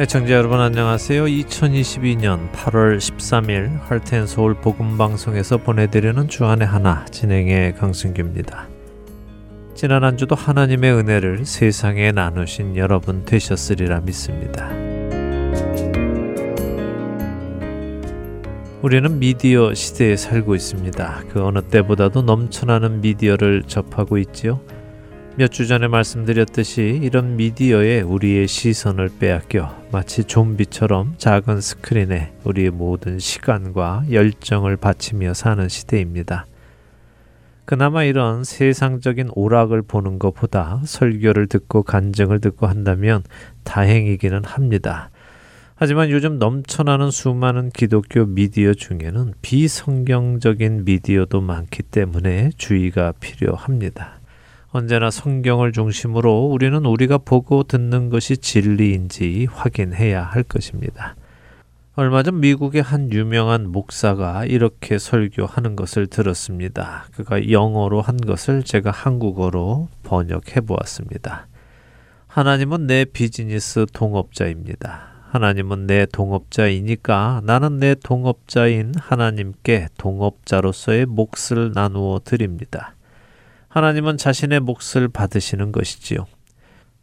애청자 여러분 안녕하세요. 2022년 8월 13일 할텐 서울 복음 방송에서 보내드리는 주안의 하나 진행의 강승규입니다. 지난 한 주도 하나님의 은혜를 세상에 나누신 여러분 되셨으리라 믿습니다. 우리는 미디어 시대에 살고 있습니다. 그 어느 때보다도 넘쳐나는 미디어를 접하고 있지요. 몇 주 전에 말씀드렸듯이 이런 미디어에 우리의 시선을 빼앗겨 마치 좀비처럼 작은 스크린에 우리의 모든 시간과 열정을 바치며 사는 시대입니다. 그나마 이런 세상적인 오락을 보는 것보다 설교를 듣고 간증을 듣고 한다면 다행이기는 합니다. 하지만 요즘 넘쳐나는 수많은 기독교 미디어 중에는 비성경적인 미디어도 많기 때문에 주의가 필요합니다. 언제나 성경을 중심으로 우리는 우리가 보고 듣는 것이 진리인지 확인해야 할 것입니다. 얼마 전 미국의 한 유명한 목사가 이렇게 설교하는 것을 들었습니다. 그가 영어로 한 것을 제가 한국어로 번역해 보았습니다. 하나님은 내 비즈니스 동업자입니다. 하나님은 내 동업자이니까 나는 내 동업자인 하나님께 동업자로서의 몫을 나누어 드립니다. 하나님은 자신의 몫을 받으시는 것이지요.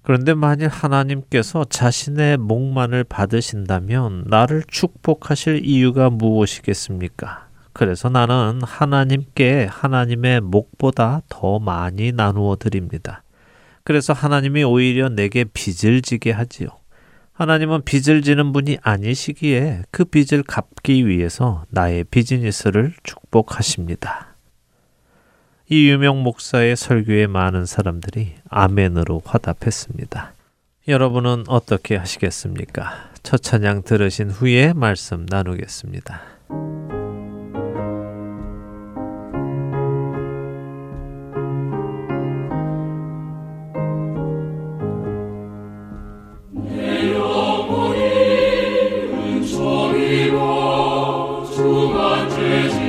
그런데 만일 하나님께서 자신의 목만을 받으신다면 나를 축복하실 이유가 무엇이겠습니까? 그래서 나는 하나님께 하나님의 목보다 더 많이 나누어 드립니다. 그래서 하나님이 오히려 내게 빚을 지게 하지요. 하나님은 빚을 지는 분이 아니시기에 그 빚을 갚기 위해서 나의 비즈니스를 축복하십니다. 이 유명 목사의 설교에 많은 사람들이 아멘으로 화답했습니다. 여러분은 어떻게 하시겠습니까? 첫 찬양 들으신 후에 말씀 나누겠습니다. 만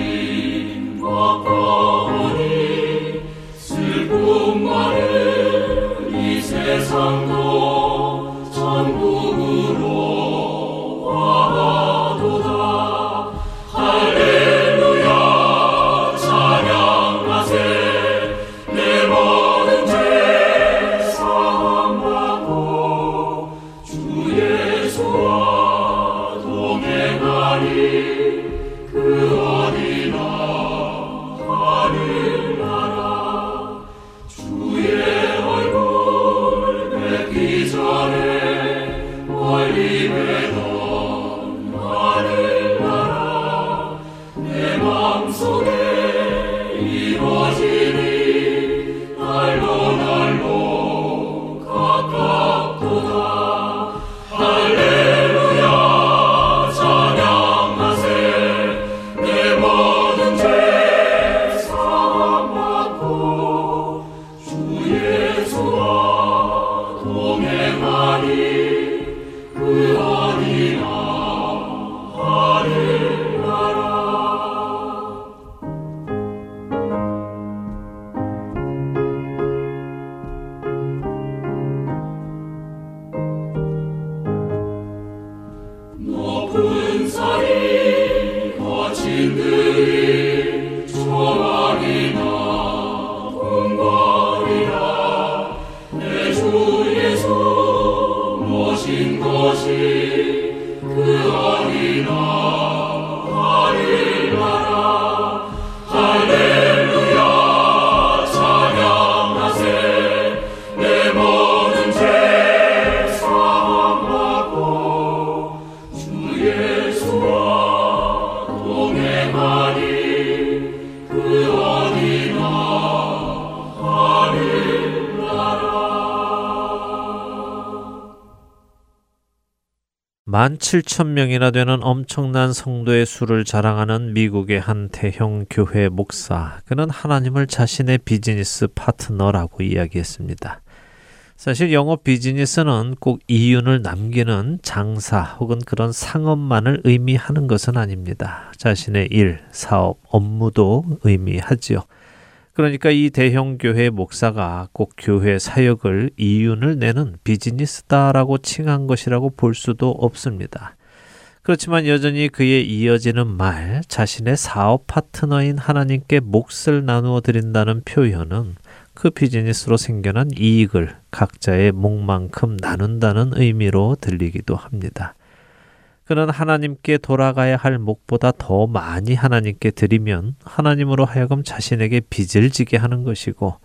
穿过穿过。 7천 명이나 되는 엄청난 성도의 수를 자랑하는 미국의 한 대형 교회 목사. 그는 하나님을 자신의 비즈니스 파트너라고 이야기했습니다. 사실 영업 비즈니스는 꼭 이윤을 남기는 장사 혹은 그런 상업만을 의미하는 것은 아닙니다. 자신의 일, 사업, 업무도 의미하지요. 그러니까 이 대형 교회 목사가 꼭 교회 사역을 이윤을 내는 비즈니스다라고 칭한 것이라고 볼 수도 없습니다. 그렇지만 여전히 그의 이어지는 말, 자신의 사업 파트너인 하나님께 몫을 나누어 드린다는 표현은 그 비즈니스로 생겨난 이익을 각자의 몫만큼 나눈다는 의미로 들리기도 합니다. 그는 하나님께 돌아가야 할 몫보다 더 많이 하나님께 드리면 하나님으로 하여금 자신에게 빚을 지게 하는 것이고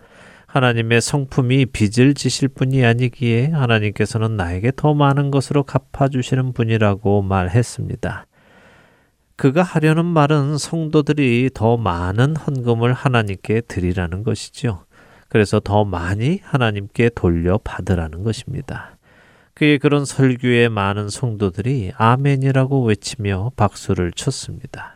하나님의 성품이 빚을 지실 분이 아니기에 하나님께서는 나에게 더 많은 것으로 갚아주시는 분이라고 말했습니다. 그가 하려는 말은 성도들이 더 많은 헌금을 하나님께 드리라는 것이지요. 그래서 더 많이 하나님께 돌려받으라는 것입니다. 그의 그런 설교에 많은 성도들이 아멘이라고 외치며 박수를 쳤습니다.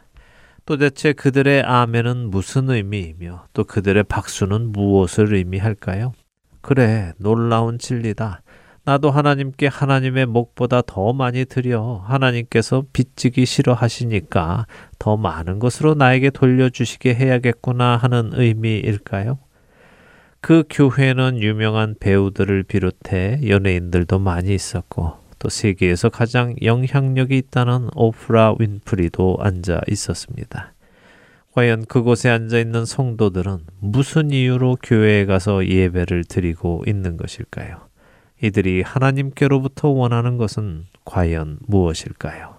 도대체 그들의 아멘은 무슨 의미이며 또 그들의 박수는 무엇을 의미할까요? 그래, 놀라운 진리다. 나도 하나님께 하나님의 목보다 더 많이 드려 하나님께서 빚지기 싫어하시니까 더 많은 것으로 나에게 돌려주시게 해야겠구나 하는 의미일까요? 그 교회는 유명한 배우들을 비롯해 연예인들도 많이 있었고 또 세계에서 가장 영향력이 있다는 오프라 윈프리도 앉아 있었습니다. 과연 그곳에 앉아 있는 성도들은 무슨 이유로 교회에 가서 예배를 드리고 있는 것일까요? 이들이 하나님께로부터 원하는 것은 과연 무엇일까요?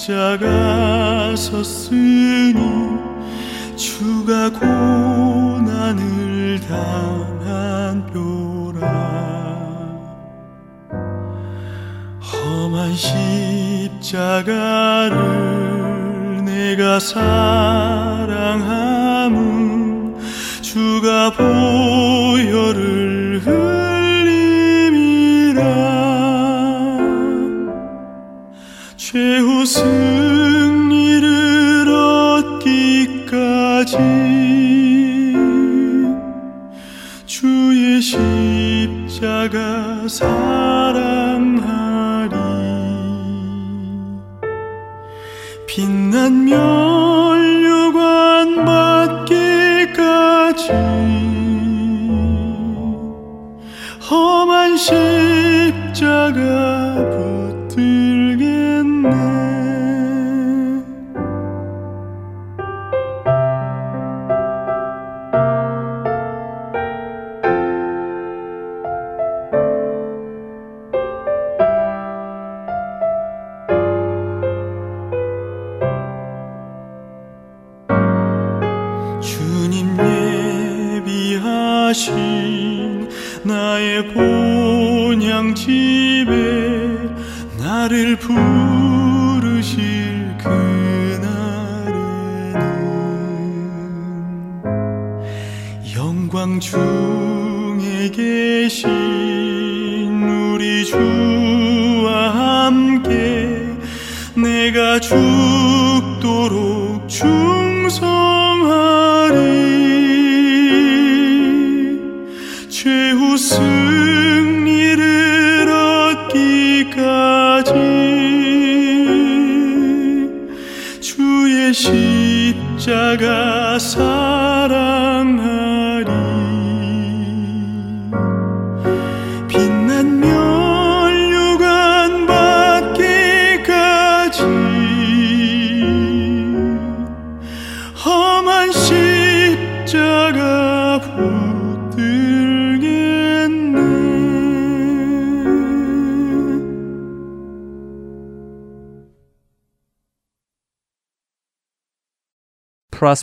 십자가 섰으니 주가 고난을 당한 뼈라. 험한 십자가를 내가 사랑함은 주가 보혈을 최후 승리를 얻기까지 주의 십자가 사랑하리. 빛난 면류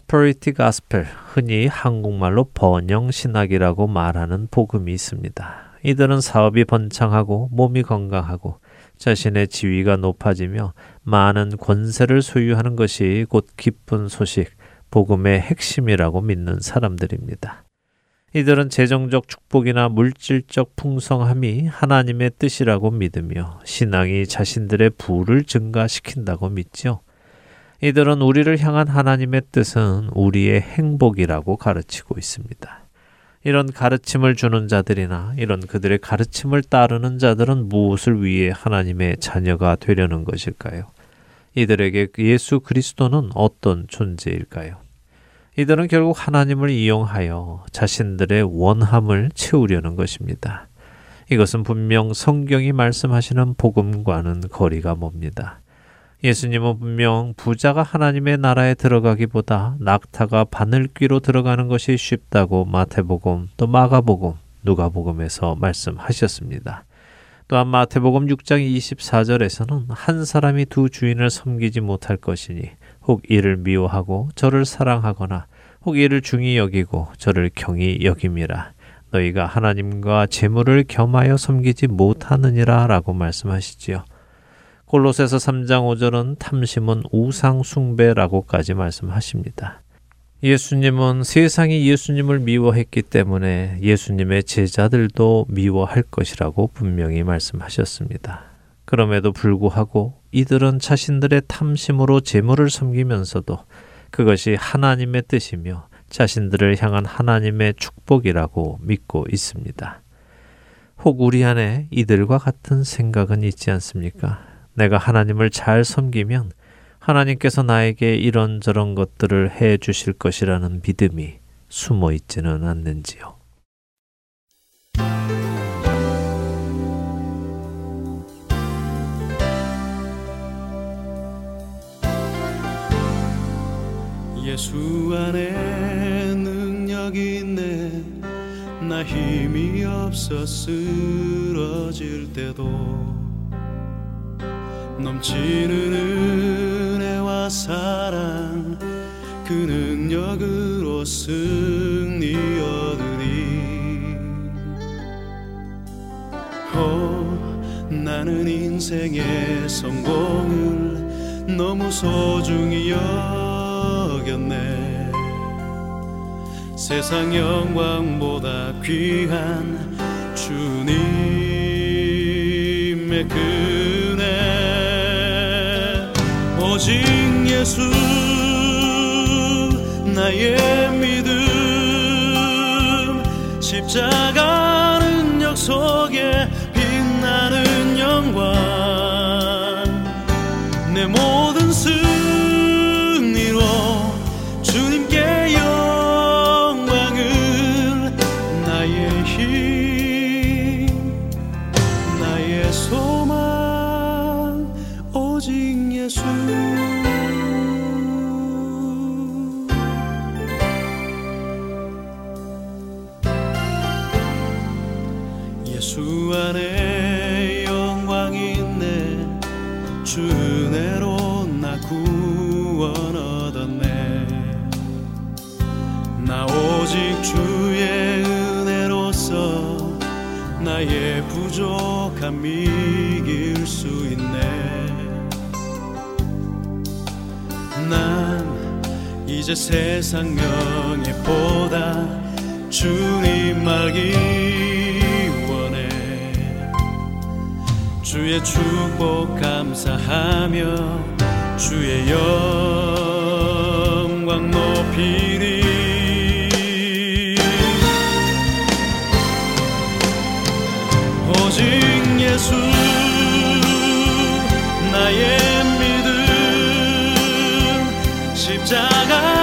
Prosperity 흔히 한국말로 번영 신학이라고 말하는 복음이 있습니다. 이들은 사업이 번창하고 몸이 건강하고 자신의 지위가 높아지며 많은 권세를 소유하는 것이 곧 기쁜 소식, 복음의 핵심이라고 믿는 사람들입니다. 이들은 재정적 축복이나 물질적 풍성함이 하나님의 뜻이라고 믿으며 신앙이 자신들의 부를 증가시킨다고 믿죠. 이들은 우리를 향한 하나님의 뜻은 우리의 행복이라고 가르치고 있습니다. 이런 가르침을 주는 자들이나 이런 그들의 가르침을 따르는 자들은 무엇을 위해 하나님의 자녀가 되려는 것일까요? 이들에게 예수 그리스도는 어떤 존재일까요? 이들은 결국 하나님을 이용하여 자신들의 원함을 채우려는 것입니다. 이것은 분명 성경이 말씀하시는 복음과는 거리가 멉니다. 예수님은 분명 부자가 하나님의 나라에 들어가기보다 낙타가 바늘귀로 들어가는 것이 쉽다고 마태복음 또 마가복음 누가복음에서 말씀하셨습니다. 또한 마태복음 6장 24절에서는 한 사람이 두 주인을 섬기지 못할 것이니 혹 이를 미워하고 저를 사랑하거나 혹 이를 중히 여기고 저를 경히 여김이라 너희가 하나님과 재물을 겸하여 섬기지 못하느니라 라고 말씀하시지요. 골로새서 3장 5절은 탐심은 우상 숭배라고까지 말씀하십니다. 예수님은 세상이 예수님을 미워했기 때문에 예수님의 제자들도 미워할 것이라고 분명히 말씀하셨습니다. 그럼에도 불구하고 이들은 자신들의 탐심으로 재물을 섬기면서도 그것이 하나님의 뜻이며 자신들을 향한 하나님의 축복이라고 믿고 있습니다. 혹 우리 안에 이들과 같은 생각은 있지 않습니까? 내가 하나님을 잘 섬기면 하나님께서 나에게 이런저런 것들을 해 주실 것이라는 믿음이 숨어 있지는 않는지요. 예수 안에 능력이 있네 나 힘이 없어 쓰러질 때도 넘치는 은혜와 사랑 그 능력으로 승리 얻으리 오 나는 인생의 성공을 너무 소중히 여겼네. 세상 영광보다 귀한 주님의 그 오직 예수 나의 믿음. 십자가 능력 속 이제 세상 명예보다 주님 알기 원해. 주의 축복 감사하며 주의 영광 높이리. 오직 예수 나의 믿음 십자가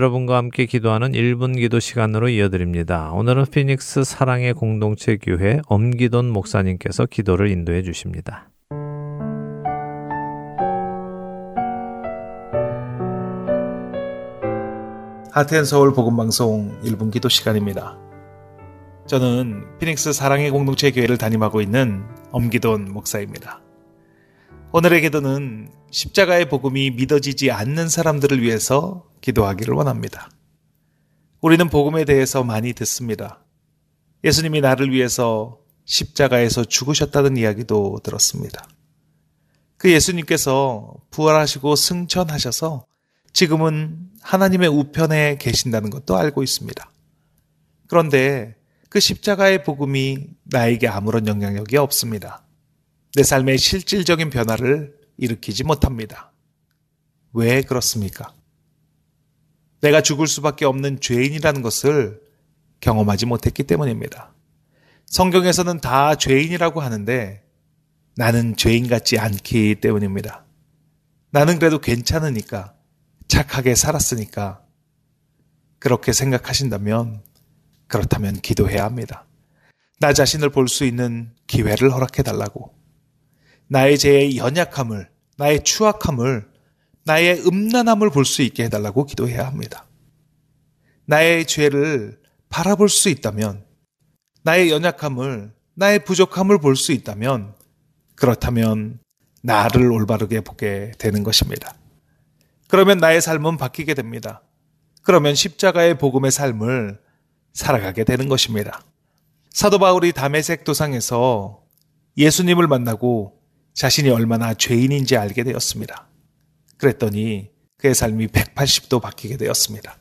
여러분과 함께 기도하는 1분 기도 시간으로 이어드립니다. 오늘은 피닉스 사랑의 공동체 교회 엄기돈 목사님께서 기도를 인도해 주십니다. 하트앤 서울 복음 방송 1분 기도 시간입니다. 저는 피닉스 사랑의 공동체 교회를 담임하고 있는 엄기돈 목사입니다. 오늘의 기도는 십자가의 복음이 믿어지지 않는 사람들을 위해서 기도하기를 원합니다. 우리는 복음에 대해서 많이 듣습니다. 예수님이 나를 위해서 십자가에서 죽으셨다는 이야기도 들었습니다. 그 예수님께서 부활하시고 승천하셔서 지금은 하나님의 우편에 계신다는 것도 알고 있습니다. 그런데 그 십자가의 복음이 나에게 아무런 영향력이 없습니다. 내 삶의 실질적인 변화를 일으키지 못합니다. 왜 그렇습니까? 내가 죽을 수밖에 없는 죄인이라는 것을 경험하지 못했기 때문입니다. 성경에서는 다 죄인이라고 하는데 나는 죄인 같지 않기 때문입니다. 나는 그래도 괜찮으니까, 착하게 살았으니까, 그렇게 생각하신다면, 그렇다면 기도해야 합니다. 나 자신을 볼 수 있는 기회를 허락해 달라고. 나의 죄의 연약함을, 나의 추악함을, 나의 음란함을 볼 수 있게 해달라고 기도해야 합니다. 나의 죄를 바라볼 수 있다면, 나의 연약함을, 나의 부족함을 볼 수 있다면, 그렇다면 나를 올바르게 보게 되는 것입니다. 그러면 나의 삶은 바뀌게 됩니다. 그러면 십자가의 복음의 삶을 살아가게 되는 것입니다. 사도 바울이 담에색 도상에서 예수님을 만나고 자신이 얼마나 죄인인지 알게 되었습니다. 그랬더니 그의 삶이 180도 바뀌게 되었습니다.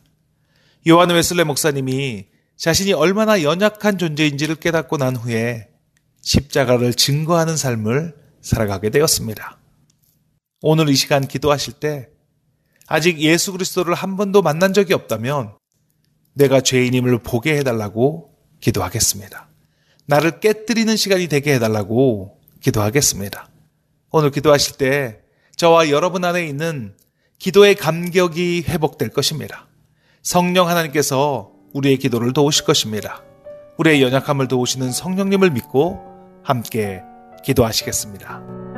요한 웨슬레 목사님이 자신이 얼마나 연약한 존재인지를 깨닫고 난 후에 십자가를 증거하는 삶을 살아가게 되었습니다. 오늘 이 시간 기도하실 때 아직 예수 그리스도를 한 번도 만난 적이 없다면 내가 죄인임을 보게 해달라고 기도하겠습니다. 나를 깨뜨리는 시간이 되게 해달라고 기도하겠습니다. 오늘 기도하실 때 저와 여러분 안에 있는 기도의 감격이 회복될 것입니다. 성령 하나님께서 우리의 기도를 도우실 것입니다. 우리의 연약함을 도우시는 성령님을 믿고 함께 기도하시겠습니다.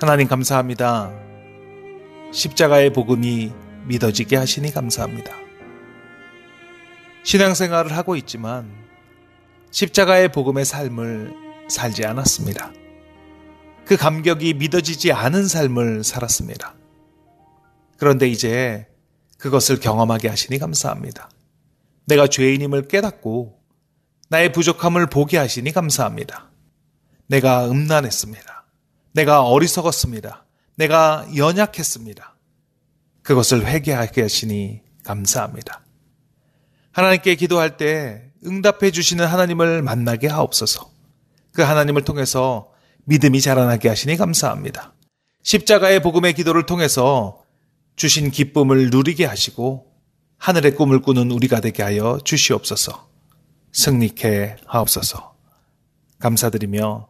하나님 감사합니다. 십자가의 복음이 믿어지게 하시니 감사합니다. 신앙생활을 하고 있지만 십자가의 복음의 삶을 살지 않았습니다. 그 감격이 믿어지지 않은 삶을 살았습니다. 그런데 이제 그것을 경험하게 하시니 감사합니다. 내가 죄인임을 깨닫고 나의 부족함을 보게 하시니 감사합니다. 내가 음란했습니다. 내가 어리석었습니다. 내가 연약했습니다. 그것을 회개하게 하시니 감사합니다. 하나님께 기도할 때 응답해 주시는 하나님을 만나게 하옵소서. 그 하나님을 통해서 믿음이 자라나게 하시니 감사합니다. 십자가의 복음의 기도를 통해서 주신 기쁨을 누리게 하시고 하늘의 꿈을 꾸는 우리가 되게 하여 주시옵소서. 승리케 하옵소서. 감사드리며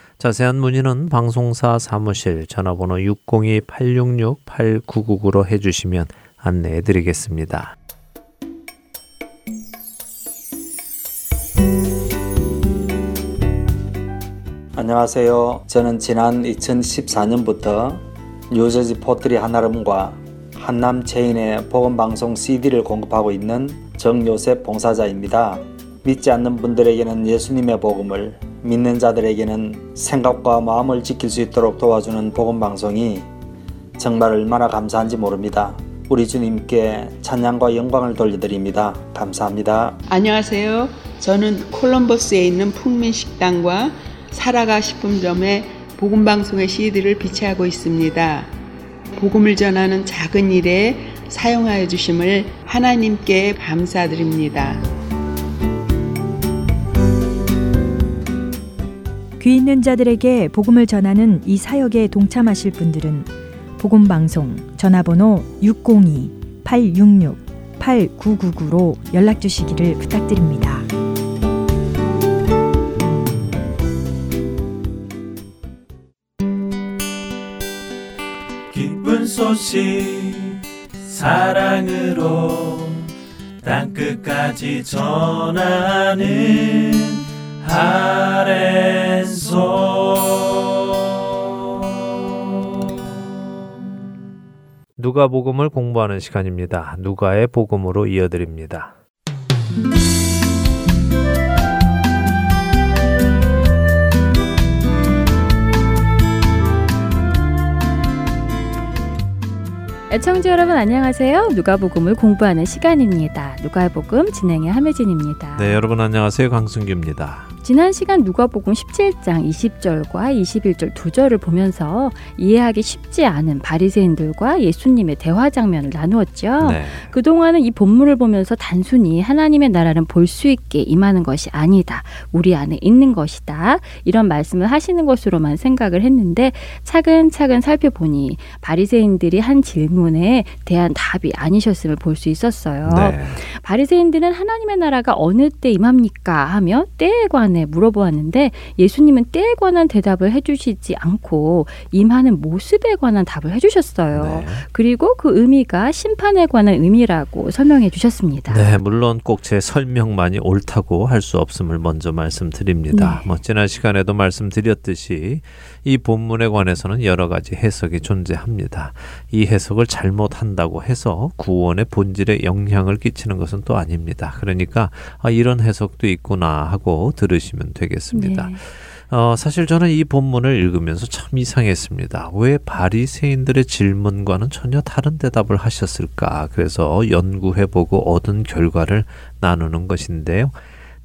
자세한 문의는 방송사 사무실 전화번호 602-866-8999로 해주시면 안내해 드리겠습니다. 안녕하세요. 저는 지난 2014년부터 뉴저지 포트리 한아름과 한남 체인의 복음방송 CD를 공급하고 있는 정요셉 봉사자입니다. 믿지 않는 분들에게는 예수님의 복음을, 믿는 자들에게는 생각과 마음을 지킬 수 있도록 도와주는 복음방송이 정말 얼마나 감사한지 모릅니다. 우리 주님께 찬양과 영광을 돌려드립니다. 감사합니다. 안녕하세요. 저는 콜럼버스에 있는 풍민식당과 살아가 식품점에 복음방송의 CD를 비치하고 있습니다. 복음을 전하는 작은 일에 사용하여 주심을 하나님께 감사드립니다. 귀 있는 자들에게 복음을 전하는 이 사역에 동참하실 분들은 복음 방송 전화번호 602-866-8999로 연락 주시기를 부탁드립니다. 기쁜 소식 사랑으로 땅 끝까지 전하는 아랜소 누가 복음을 공부하는 시간입니다. 누가의 복음으로 이어드립니다. 애청자 여러분 안녕하세요. 누가복음을 공부하는 시간입니다. 누가복음 진행의 함혜진입니다. 네, 여러분 안녕하세요. 강승규입니다. 지난 시간 누가복음 17장 20절과 21절 두 절을 보면서 이해하기 쉽지 않은 바리새인들과 예수님의 대화 장면을 나누었죠. 네. 그동안은 이 본문을 보면서 단순히 하나님의 나라는 볼 수 있게 임하는 것이 아니다. 우리 안에 있는 것이다. 이런 말씀을 하시는 것으로만 생각을 했는데 차근차근 살펴보니 바리새인들이 한 질문에 대한 답이 아니셨음을 볼 수 있었어요. 네. 바리새인들은 하나님의 나라가 어느 때 임합니까 하며 때에 관해 물어보았는데 예수님은 때에 관한 대답을 해주시지 않고 임하는 모습에 관한 답을 해주셨어요. 네. 그리고 그 의미가 심판에 관한 의미라고 설명해 주셨습니다. 네, 물론 꼭 제 설명만이 옳다고 할 수 없음을 먼저 말씀드립니다. 네. 뭐 지난 시간에도 말씀드렸듯이 이 본문에 관해서는 여러 가지 해석이 존재합니다. 이 해석을 잘못한다고 해서 구원의 본질에 영향을 끼치는 것은 또 아닙니다. 그러니까 아, 이런 해석도 있구나 하고 들으시면 되겠습니다. 네. 어, 사실 저는 이 본문을 읽으면서 참 이상했습니다. 왜 바리새인들의 질문과는 전혀 다른 대답을 하셨을까? 그래서 연구해보고 얻은 결과를 나누는 것인데요.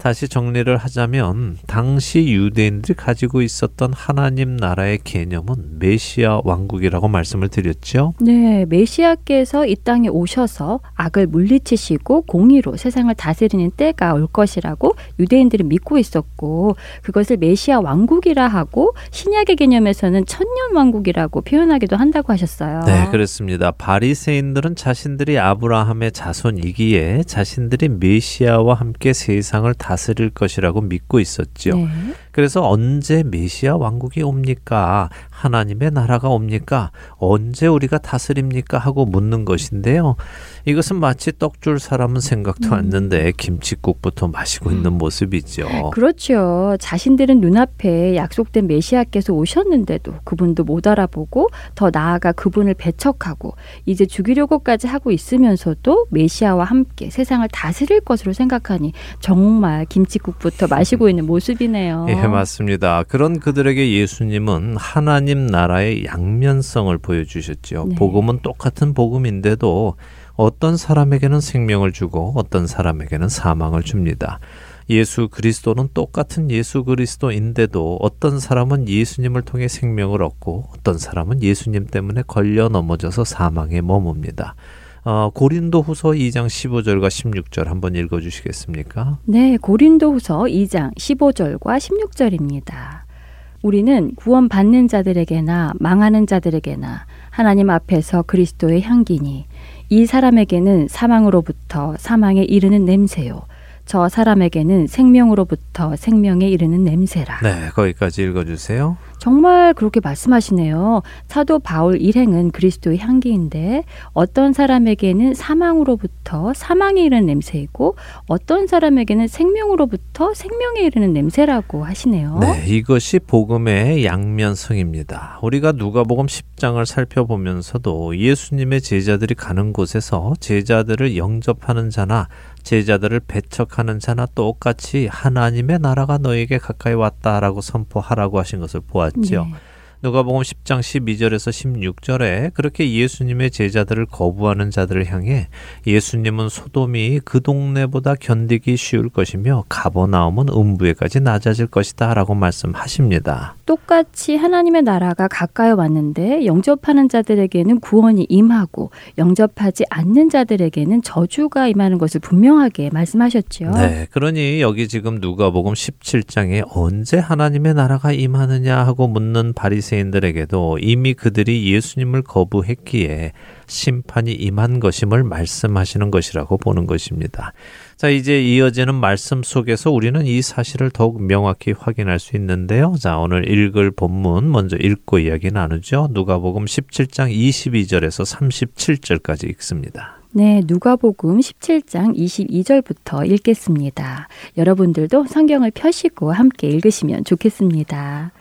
다시 정리를 하자면 당시 유대인들이 가지고 있었던 하나님 나라의 개념은 메시아 왕국이라고 말씀을 드렸죠. 네, 메시아께서 이 땅에 오셔서 악을 물리치시고 공의로 세상을 다스리는 때가 올 것이라고 유대인들이 믿고 있었고 그것을 메시아 왕국이라 하고 신약의 개념에서는 천년 왕국이라고 표현하기도 한다고 하셨어요. 네, 그렇습니다. 바리새인들은 자신들이 아브라함의 자손이기에 자신들이 메시아와 함께 세상을 다 스릴 것이라고 믿고 있었죠. 네. 그래서 언제 메시아 왕국이 옵니까? 하나님의 나라가 옵니까? 언제 우리가 다스립니까? 하고 묻는 것인데요. 이것은 마치 떡 줄 사람은 생각도 음. 않는데 김치국부터 마시고 있는 모습이죠. 그렇죠. 자신들은 눈앞에 약속된 메시아께서 오셨는데도 그분도 못 알아보고 더 나아가 그분을 배척하고 이제 죽이려고까지 하고 있으면서도 메시아와 함께 세상을 다스릴 것으로 생각하니 정말 김치국부터 마시고 있는 모습이네요. 예, 맞습니다. 그런 그들에게 예수님은 하나님 나라의 양면성을 보여주셨죠. 네. 복음은 똑같은 복음인데도 어떤 사람에게는 생명을 주고 어떤 사람에게는 사망을 줍니다. 예수 그리스도는 똑같은 예수 그리스도인데도 어떤 사람은 예수님을 통해 생명을 얻고 어떤 사람은 예수님 때문에 걸려 넘어져서 사망에 머뭅니다. 어, 고린도 후서 2장 15절과 16절 한번 읽어 주시겠습니까? 네, 고린도후서 2장 15절과 16절입니다. 우리는 구원받는 자들에게나 망하는 자들에게나 하나님 앞에서 그리스도의 향기니 이 사람에게는 사망으로부터 사망에 이르는 냄새요. 저 사람에게는 생명으로부터 생명에 이르는 냄새라. 네, 거기까지 읽어주세요. 정말 그렇게 말씀하시네요. 사도 바울 일행은 그리스도의 향기인데 어떤 사람에게는 사망으로부터 사망에 이르는 냄새이고 어떤 사람에게는 생명으로부터 생명에 이르는 냄새라고 하시네요. 네, 이것이 복음의 양면성입니다. 우리가 누가복음 10장을 살펴보면서도 예수님의 제자들이 가는 곳에서 제자들을 영접하는 자나 제자들을 배척하는 자나 똑같이 하나님의 나라가 너에게 가까이 왔다라고 선포하라고 하신 것을 보았죠. 네. 누가복음 10장 12절에서 16절에 그렇게 예수님의 제자들을 거부하는 자들을 향해 예수님은 소돔이 그 동네보다 견디기 쉬울 것이며 가버나움은 음부에까지 낮아질 것이다라고 말씀하십니다. 똑같이 하나님의 나라가 가까이 왔는데 영접하는 자들에게는 구원이 임하고 영접하지 않는 자들에게는 저주가 임하는 것을 분명하게 말씀하셨죠. 네, 그러니 여기 지금 누가복음 17장에 언제 하나님의 나라가 임하느냐 하고 묻는 바리 새인들에게도 이미 그들이 예수님을 거부했기에 심판이 임한 것임을 말씀하시는 것이라고 보는 것입니다. 자, 이제 이어지는 말씀 속에서 우리는 이 사실을 더욱 명확히 확인할 수 있는데요. 자, 오늘 읽을 본문 먼저 읽고 이야기 나누죠. 누가복음 17장 22절에서 37절까지 읽습니다. 네, 누가복음 17장 22절부터 읽겠습니다. 여러분들도 성경을 펴시고 함께 읽으시면 좋겠습니다.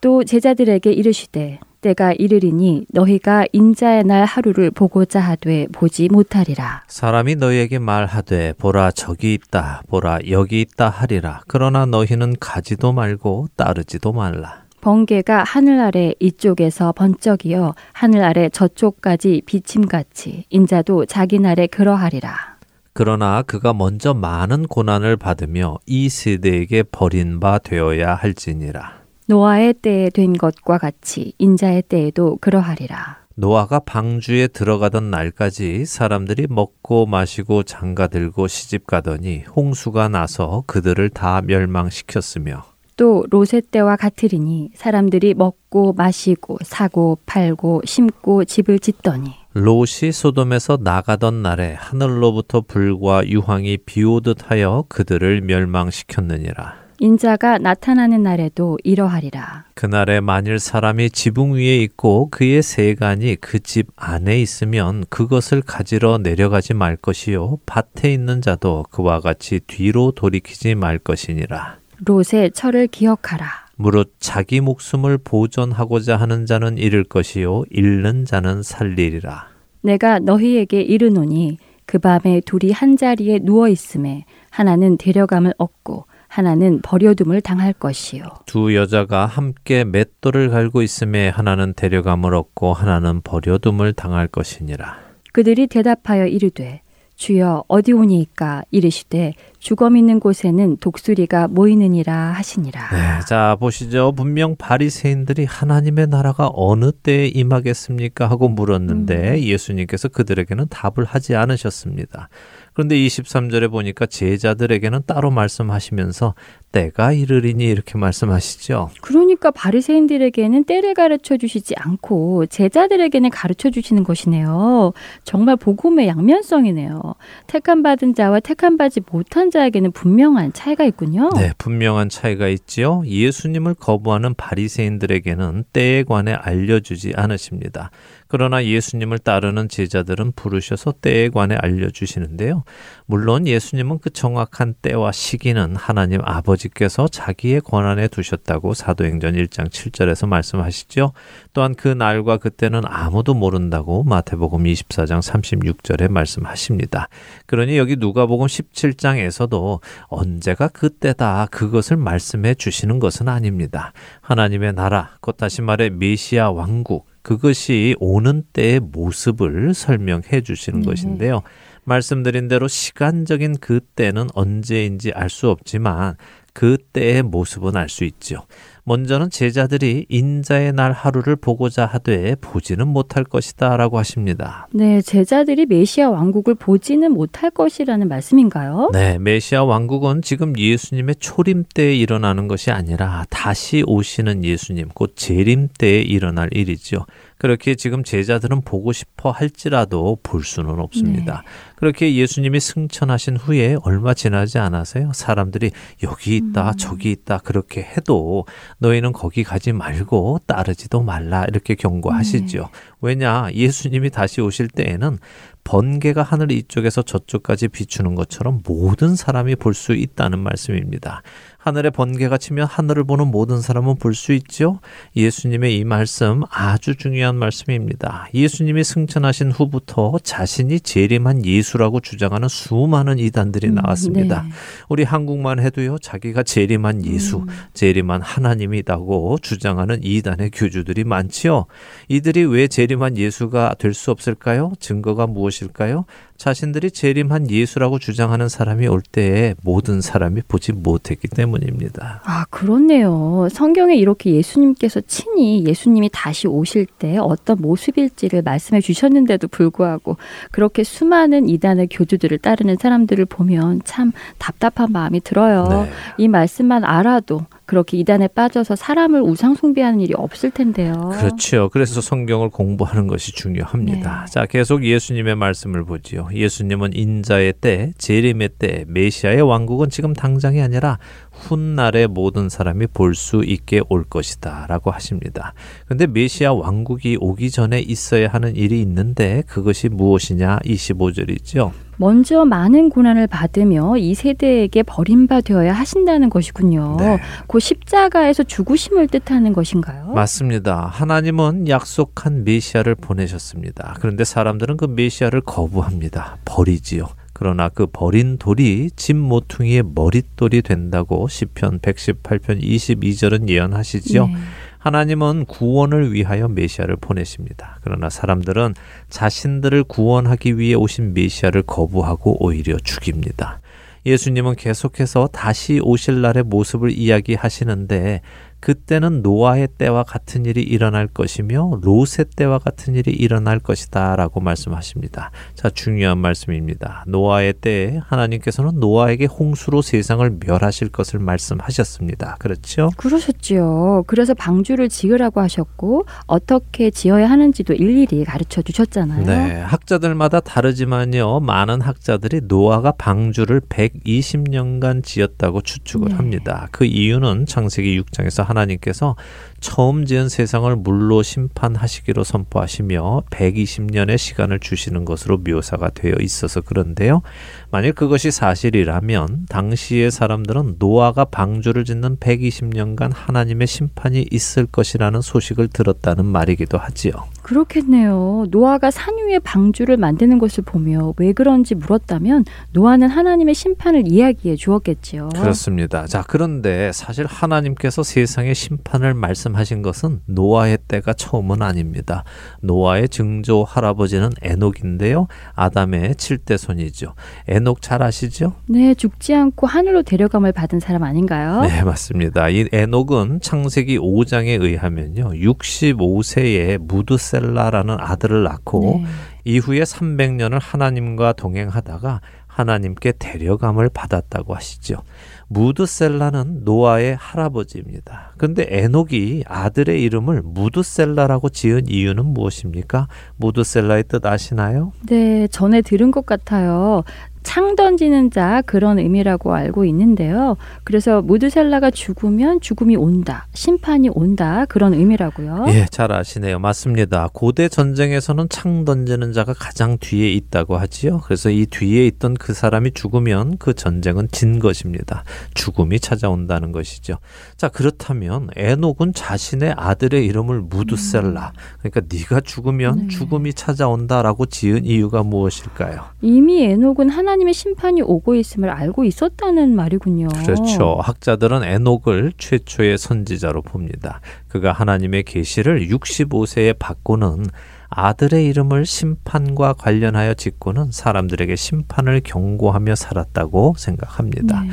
또 제자들에게 이르시되 때가 이르리니 너희가 인자의 날 하루를 보고자 하되 보지 못하리라. 사람이 너희에게 말하되 보라 저기 있다 보라 여기 있다 하리라 그러나 너희는 가지도 말고 따르지도 말라 번개가 하늘 아래 이쪽에서 번쩍이어 하늘 아래 저쪽까지 비침같이 인자도 자기 날에 그러하리라. 그러나 그가 먼저 많은 고난을 받으며 이 세대에게 버린 바 되어야 할지니라 노아의 때에 된 것과 같이 인자의 때에도 그러하리라. 노아가 방주에 들어가던 날까지 사람들이 먹고 마시고 장가 들고 시집 가더니 홍수가 나서 그들을 다 멸망시켰으며 또 롯의 때와 같으리니 사람들이 먹고 마시고 사고 팔고 심고 집을 짓더니 롯이 소돔에서 나가던 날에 하늘로부터 불과 유황이 비오듯 하여 그들을 멸망시켰느니라 인자가 나타나는 날에도 이러하리라. 그날에 만일 사람이 지붕 위에 있고 그의 세간이 그 집 안에 있으면 그것을 가지러 내려가지 말 것이요 밭에 있는 자도 그와 같이 뒤로 돌이키지 말 것이니라. 롯의 철을 기억하라. 무릇 자기 목숨을 보존하고자 하는 자는 잃을 것이요 잃는 자는 살리리라. 내가 너희에게 이르노니 그 밤에 둘이 한 자리에 누워 있음에 하나는 데려감을 얻고 하나는 버려둠을 당할 것이요. 두 여자가 함께 맷돌을 갈고 있음에 하나는 데려감을 얻고 하나는 버려둠을 당할 것이니라. 그들이 대답하여 이르되 주여 어디 오니이까 이르시되 주검 있는 곳에는 독수리가 모이느니라 하시니라. 네, 자 보시죠. 분명 바리새인들이 하나님의 나라가 어느 때에 임하겠습니까 하고 물었는데 음. 예수님께서 그들에게는 답을 하지 않으셨습니다. 그런데 23절에 보니까 제자들에게는 따로 말씀하시면서 때가 이르리니 이렇게 말씀하시죠. 그러니까 바리새인들에게는 때를 가르쳐 주시지 않고 제자들에게는 가르쳐 주시는 것이네요. 정말 복음의 양면성이네요. 택함 받은 자와 택함 받지 못한 자에게는 분명한 차이가 있군요. 네, 분명한 차이가 있지요. 예수님을 거부하는 바리새인들에게는 때에 관해 알려 주지 않으십니다. 그러나 예수님을 따르는 제자들은 부르셔서 때에 관해 알려 주시는데요. 물론 예수님은 그 정확한 때와 시기는 하나님 아버지 께서 자기의 권한에 두셨다고 사도행전 1장 7절에서 말씀하시죠. 또한 그 날과 그때는 아무도 모른다고 마태복음 24장 36절에 말씀하십니다. 그러니 여기 누가복음 17장에서도 언제가 그때다 그것을 말씀해 주시는 것은 아닙니다. 하나님의 나라, 곧 다시 말해 메시아 왕국 그것이 오는 때의 모습을 설명해 주시는 네. 것인데요. 말씀드린 대로 시간적인 그 때는 언제인지 알 수 없지만 그 때의 모습은 알 수 있죠. 먼저는 제자들이 인자의 날 하루를 보고자 하되 보지는 못할 것이다 라고 하십니다. 네, 제자들이 메시아 왕국을 보지는 못할 것이라는 말씀인가요? 네, 메시아 왕국은 지금 예수님의 초림 때에 일어나는 것이 아니라 다시 오시는 예수님, 곧 재림 때에 일어날 일이죠. 그렇게 지금 제자들은 보고 싶어 할지라도 볼 수는 없습니다. 네. 그렇게 예수님이 승천하신 후에 얼마 지나지 않아서요. 사람들이 여기 있다, 음. 저기 있다 그렇게 해도 너희는 거기 가지 말고 따르지도 말라 이렇게 경고하시죠. 네. 왜냐? 예수님이 다시 오실 때에는 번개가 하늘 이쪽에서 저쪽까지 비추는 것처럼 모든 사람이 볼 수 있다는 말씀입니다. 하늘에 번개가 치면 하늘을 보는 모든 사람은 볼 수 있죠. 예수님의 이 말씀 아주 중요한 말씀입니다. 예수님이 승천하신 후부터 자신이 재림한 예수라고 주장하는 수많은 이단들이 음, 나왔습니다. 네. 우리 한국만 해도요. 자기가 재림한 예수, 음. 재림한 하나님이라고 주장하는 이단의 교주들이 많지요. 이들이 왜 재림한 예수가 될 수 없을까요? 증거가 무엇일까요? 자신들이 재림한 예수라고 주장하는 사람이 올 때에 모든 사람이 보지 못했기 때문 입니다. 아, 그렇네요. 성경에 이렇게 예수님께서 친히 예수님이 다시 오실 때 어떤 모습일지를 말씀해 주셨는데도 불구하고 그렇게 수많은 이단의 교주들을 따르는 사람들을 보면 참 답답한 마음이 들어요. 네. 이 말씀만 알아도 그렇게 이단에 빠져서 사람을 우상 숭배하는 일이 없을 텐데요. 그렇죠. 그래서 성경을 공부하는 것이 중요합니다. 네. 자, 계속 예수님의 말씀을 보지요. 예수님은 인자의 때, 재림의 때, 메시아의 왕국은 지금 당장이 아니라 훗날에 모든 사람이 볼 수 있게 올 것이다 라고 하십니다. 근데 메시아 왕국이 오기 전에 있어야 하는 일이 있는데 그것이 무엇이냐 25절이죠. 먼저 많은 고난을 받으며 이 세대에게 버림받아야 하신다는 것이군요. 네. 그 십자가에서 죽으심을 뜻하는 것인가요? 맞습니다. 하나님은 약속한 메시아를 보내셨습니다. 그런데 사람들은 그 메시아를 거부합니다. 버리지요. 그러나 그 버린 돌이 집 모퉁이의 머릿돌이 된다고 시편 118편 22절은 예언하시지요. 네. 하나님은 구원을 위하여 메시아를 보내십니다. 그러나 사람들은 자신들을 구원하기 위해 오신 메시아를 거부하고 오히려 죽입니다. 예수님은 계속해서 다시 오실 날의 모습을 이야기하시는데 그때는 노아의 때와 같은 일이 일어날 것이며 롯의 때와 같은 일이 일어날 것이다라고 말씀하십니다. 자, 중요한 말씀입니다. 노아의 때에 하나님께서는 노아에게 홍수로 세상을 멸하실 것을 말씀하셨습니다. 그렇죠? 그러셨지요. 그래서 방주를 지으라고 하셨고 어떻게 지어야 하는지도 일일이 가르쳐 주셨잖아요. 네, 학자들마다 다르지만요. 많은 학자들이 노아가 방주를 120년간 지었다고 추측을 네. 합니다. 그 이유는 창세기 6장에서 하나님께서 처음 지은 세상을 물로 심판하시기로 선포하시며 120년의 시간을 주시는 것으로 묘사가 되어 있어서 그런데요. 만일 그것이 사실이라면 당시의 사람들은 노아가 방주를 짓는 120년간 하나님의 심판이 있을 것이라는 소식을 들었다는 말이기도 하지요. 그렇겠네요. 노아가 산 위에 방주를 만드는 것을 보며 왜 그런지 물었다면 노아는 하나님의 심판을 이야기해 주었겠지요. 그렇습니다. 자, 그런데 사실 하나님께서 세상의 심판을 말씀 하신 것은 노아의 때가 처음은 아닙니다. 노아의 증조 할아버지는 에녹인데요. 아담의 7대 손이죠. 에녹 잘 아시죠? 네, 죽지 않고 하늘로 데려감을 받은 사람 아닌가요? 네, 맞습니다. 이 에녹은 창세기 5장에 의하면요. 65세에 무드셀라라는 아들을 낳고 네. 이후에 300년을 하나님과 동행하다가 하나님께 데려감을 받았다고 하시죠. 무드셀라는 노아의 할아버지입니다. 근데 에녹이 아들의 이름을 무드셀라라고 지은 이유는 무엇입니까? 무드셀라의 뜻 아시나요? 네, 전에 들은 것 같아요. 창 던지는 자 그런 의미라고 알고 있는데요. 그래서 무드셀라가 죽으면 죽음이 온다, 심판이 온다 그런 의미라고요. 예, 잘 아시네요. 맞습니다. 고대 전쟁에서는 창 던지는 자가 가장 뒤에 있다고 하지요. 그래서 이 뒤에 있던 그 사람이 죽으면 그 전쟁은 진 것입니다. 죽음이 찾아온다는 것이죠. 자, 그렇다면 에녹은 자신의 아들의 이름을 무드셀라. 그러니까 네가 죽으면 네. 죽음이 찾아온다라고 지은 이유가 무엇일까요? 이미 에녹은 하나 하나님의 심판이 오고 있음을 알고 있었다는 말이군요. 그렇죠. 학자들은 에녹을 최초의 선지자로 봅니다. 그가 하나님의 계시를 65세에 받고는 아들의 이름을 심판과 관련하여 짓고는 사람들에게 심판을 경고하며 살았다고 생각합니다. 네.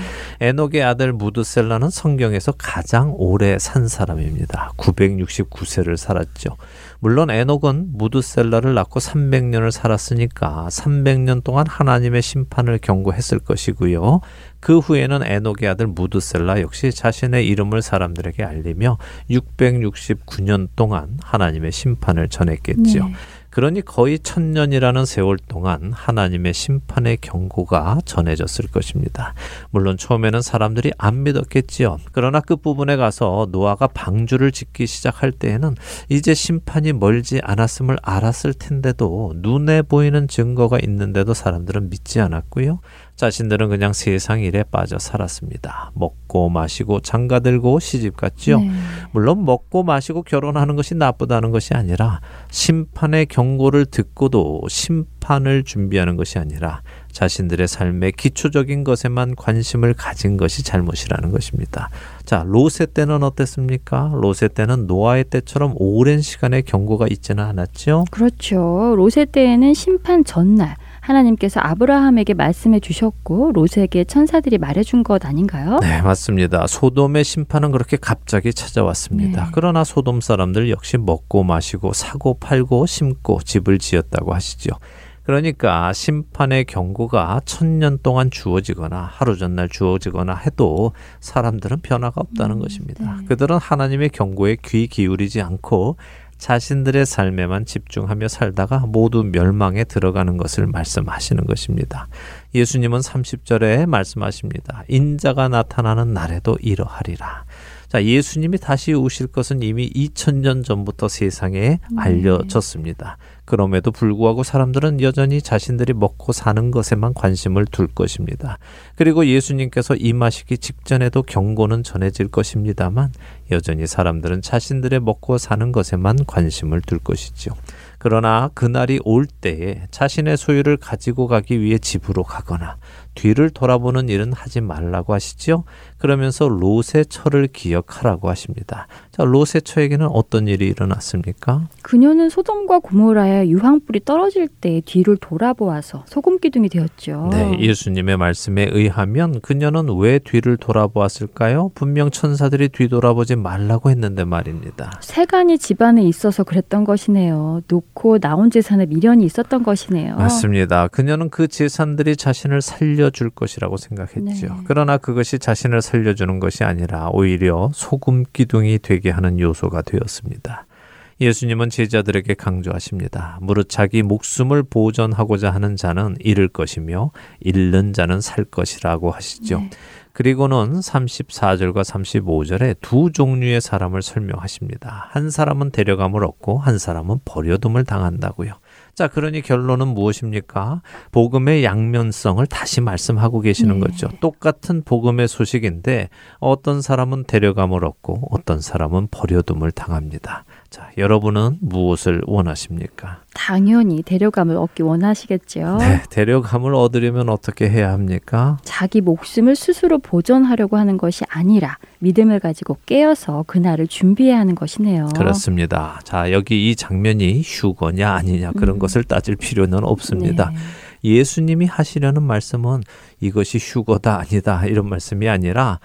에녹의 아들 무드셀라는 성경에서 가장 오래 산 사람입니다. 969세를 살았죠. 물론 에녹은 무드셀라를 낳고 300년을 살았으니까 300년 동안 하나님의 심판을 경고했을 것이고요. 그 후에는 에녹의 아들 무드셀라 역시 자신의 이름을 사람들에게 알리며 669년 동안 하나님의 심판을 전했겠지요. 네. 그러니 거의 천년이라는 세월 동안 하나님의 심판의 경고가 전해졌을 것입니다. 물론 처음에는 사람들이 안 믿었겠지요. 그러나 끝부분에 가서 노아가 방주를 짓기 시작할 때에는 이제 심판이 멀지 않았음을 알았을 텐데도 눈에 보이는 증거가 있는데도 사람들은 믿지 않았고요. 자신들은 그냥 세상 일에 빠져 살았습니다. 먹고 마시고 장가 들고 시집 갔지요. 네. 물론 먹고 마시고 결혼하는 것이 나쁘다는 것이 아니라 심판의 경고를 듣고도 심판을 준비하는 것이 아니라 자신들의 삶의 기초적인 것에만 관심을 가진 것이 잘못이라는 것입니다. 자, 롯의 때는 어땠습니까? 롯의 때는 노아의 때처럼 오랜 시간의 경고가 있지는 않았죠. 그렇죠. 롯의 때에는 심판 전날 하나님께서 아브라함에게 말씀해 주셨고 롯에게 천사들이 말해 준 것 아닌가요? 네, 맞습니다. 소돔의 심판은 그렇게 갑자기 찾아왔습니다. 네. 그러나 소돔 사람들 역시 먹고 마시고 사고 팔고 심고 집을 지었다고 하시죠. 그러니까 심판의 경고가 천년 동안 주어지거나 하루 전날 주어지거나 해도 사람들은 변화가 없다는 것입니다. 네. 그들은 하나님의 경고에 귀 기울이지 않고 자신들의 삶에만 집중하며 살다가 모두 멸망에 들어가는 것을 말씀하시는 것입니다. 예수님은 30절에 말씀하십니다. 인자가 나타나는 날에도 이러하리라. 자, 예수님이 다시 오실 것은 이미 2000년 전부터 세상에 알려졌습니다. 그럼에도 불구하고 사람들은 여전히 자신들이 먹고 사는 것에만 관심을 둘 것입니다. 그리고 예수님께서 임하시기 직전에도 경고는 전해질 것입니다만 여전히 사람들은 자신들의 먹고 사는 것에만 관심을 둘 것이죠. 그러나 그날이 올 때에 자신의 소유를 가지고 가기 위해 집으로 가거나 뒤를 돌아보는 일은 하지 말라고 하시지요. 그러면서 롯의 처를 기억하라고 하십니다. 자, 롯의 처에게는 어떤 일이 일어났습니까? 그녀는 소돔과 고모라의 유황불이 떨어질 때 뒤를 돌아보아서 소금 기둥이 되었죠. 네, 예수님의 말씀에 의하면 그녀는 왜 뒤를 돌아보았을까요? 분명 천사들이 뒤돌아보지 말라고 했는데 말입니다. 세간이 집안에 있어서 그랬던 것이네요. 놓고 나온 재산에 미련이 있었던 것이네요. 맞습니다. 그녀는 그 재산들이 자신을 살려줄 것이라고 생각했죠. 네. 그러나 그것이 자신을 살려주는 것이 아니라 오히려 소금 기둥이 되게 하는 요소가 되었습니다. 예수님은 제자들에게 강조하십니다. 무릇 자기 목숨을 보존하고자 하는 자는 잃을 것이며 잃는 자는 살 것이라고 하시죠. 네. 그리고는 34절과 35절에 두 종류의 사람을 설명하십니다. 한 사람은 데려감을 얻고 한 사람은 버려둠을 당한다고요. 자, 그러니 결론은 무엇입니까? 복음의 양면성을 다시 말씀하고 계시는 네. 거죠. 똑같은 복음의 소식인데 어떤 사람은 데려감을 얻고 어떤 사람은 버려둠을 당합니다. 자, 여러분은 무엇을 원하십니까? 당연히 데려감을 얻기 원하시겠죠. 네, 데려감을 얻으려면 어떻게 해야 합니까? 자기 목숨을 스스로 보존하려고 하는 것이 아니라 믿음을 가지고 깨어서 그날을 준비해야 하는 것이네요. 그렇습니다. 자, 여기 이 장면이 휴거냐 아니냐 그런 음. 것을 따질 필요는 없습니다. 네. 예수님이 하시려는 말씀은 이것이 휴거다 아니다 이런 말씀이 아니라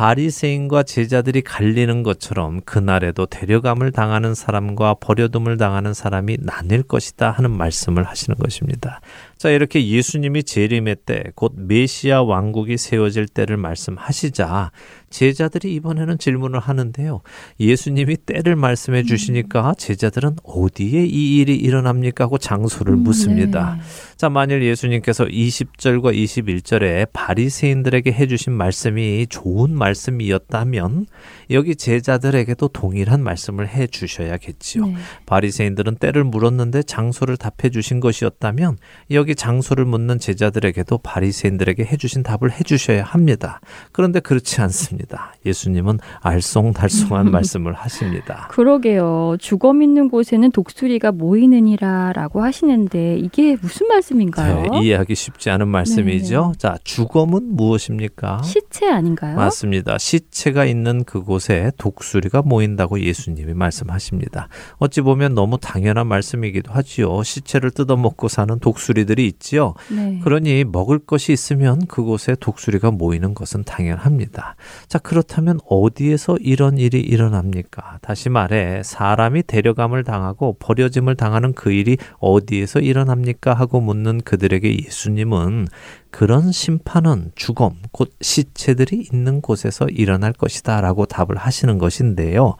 바리새인과 제자들이 갈리는 것처럼 그날에도 데려감을 당하는 사람과 버려둠을 당하는 사람이 나뉠 것이다 하는 말씀을 하시는 것입니다. 자, 이렇게 예수님이 재림의 때, 곧 메시아 왕국이 세워질 때를 말씀하시자 제자들이 이번에는 질문을 하는데요. 예수님이 때를 말씀해 주시니까 제자들은 어디에 이 일이 일어납니까 하고 장소를 묻습니다. 네. 자, 만일 예수님께서 20절과 21절에 바리새인들에게 해 주신 말씀이 좋은 말씀이었다면 여기 제자들에게도 동일한 말씀을 해 주셔야겠지요. 네. 바리새인들은 때를 물었는데 장소를 답해 주신 것이었다면 여기 장소를 묻는 제자들에게도 바리새인들에게 해 주신 답을 해 주셔야 합니다. 그런데 그렇지 않습니다. 예수님은 알쏭달쏭한 말씀을 하십니다. 그러게요. 죽어 있는 곳에는 독수리가 모이느니라라고 하시는데 이게 무슨 말씀인가요? 네, 이해하기 쉽지 않은 말씀이죠. 자, 죽음은 무엇입니까? 시체 아닌가요? 맞습니다. 시체가 있는 그곳에 독수리가 모인다고 예수님이 말씀하십니다. 어찌 보면 너무 당연한 말씀이기도 하지요. 시체를 뜯어먹고 사는 독수리들이 있지요. 네. 그러니 먹을 것이 있으면 그곳에 독수리가 모이는 것은 당연합니다. 자, 그렇다면 어디에서 이런 일이 일어납니까? 다시 말해, 사람이 데려감을 당하고 버려짐을 당하는 그 일이 어디에서 일어납니까? 하고 묻는 그들에게 예수님은 그런 심판은 죽음, 곧 시체들이 있는 곳에서 일어날 것이다 라고 답을 하시는 것인데요.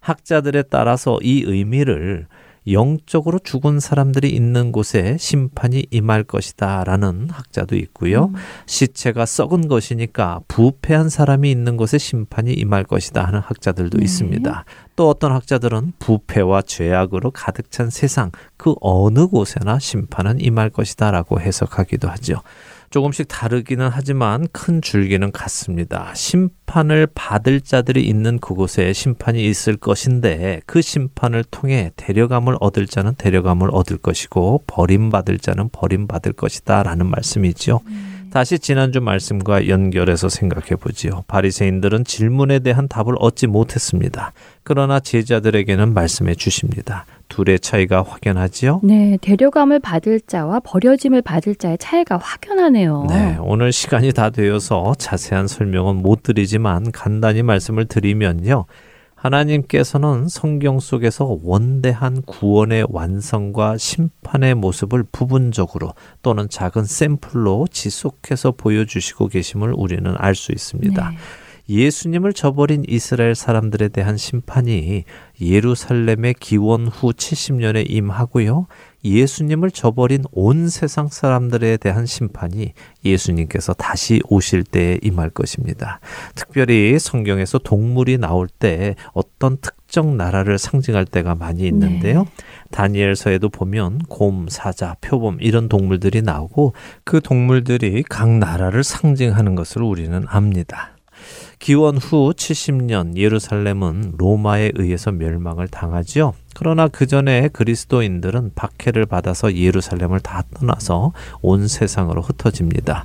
학자들에 따라서 이 의미를 영적으로 죽은 사람들이 있는 곳에 심판이 임할 것이다 라는 학자도 있고요. 음. 시체가 썩은 것이니까 부패한 사람이 있는 곳에 심판이 임할 것이다 하는 학자들도 네. 있습니다. 또 어떤 학자들은 부패와 죄악으로 가득 찬 세상 그 어느 곳에나 심판은 임할 것이다 라고 해석하기도 하죠. 조금씩 다르기는 하지만 큰 줄기는 같습니다. 심판을 받을 자들이 있는 그곳에 심판이 있을 것인데 그 심판을 통해 데려감을 얻을 자는 데려감을 얻을 것이고 버림받을 자는 버림받을 것이다 라는 말씀이죠. 다시 지난주 말씀과 연결해서 생각해 보지요. 바리새인들은 질문에 대한 답을 얻지 못했습니다. 그러나 제자들에게는 말씀해 주십니다. 둘의 차이가 확연하지요. 네, 데려감을 받을 자와 버려짐을 받을 자의 차이가 확연하네요. 네, 오늘 시간이 다 되어서 자세한 설명은 못 드리지만 간단히 말씀을 드리면요. 하나님께서는 성경 속에서 원대한 구원의 완성과 심판의 모습을 부분적으로 또는 작은 샘플로 지속해서 보여주시고 계심을 우리는 알 수 있습니다. 네. 예수님을 저버린 이스라엘 사람들에 대한 심판이 예루살렘의 기원 후 70년에 임하고요. 예수님을 저버린 온 세상 사람들에 대한 심판이 예수님께서 다시 오실 때에 임할 것입니다. 특별히 성경에서 동물이 나올 때 어떤 특정 나라를 상징할 때가 많이 있는데요. 다니엘서에도 보면 곰, 사자, 표범 이런 동물들이 나오고 그 동물들이 각 나라를 상징하는 것을 우리는 압니다. 기원 후 70년 예루살렘은 로마에 의해서 멸망을 당하지요. 그러나 그 전에 그리스도인들은 박해를 받아서 예루살렘을 다 떠나서 온 세상으로 흩어집니다.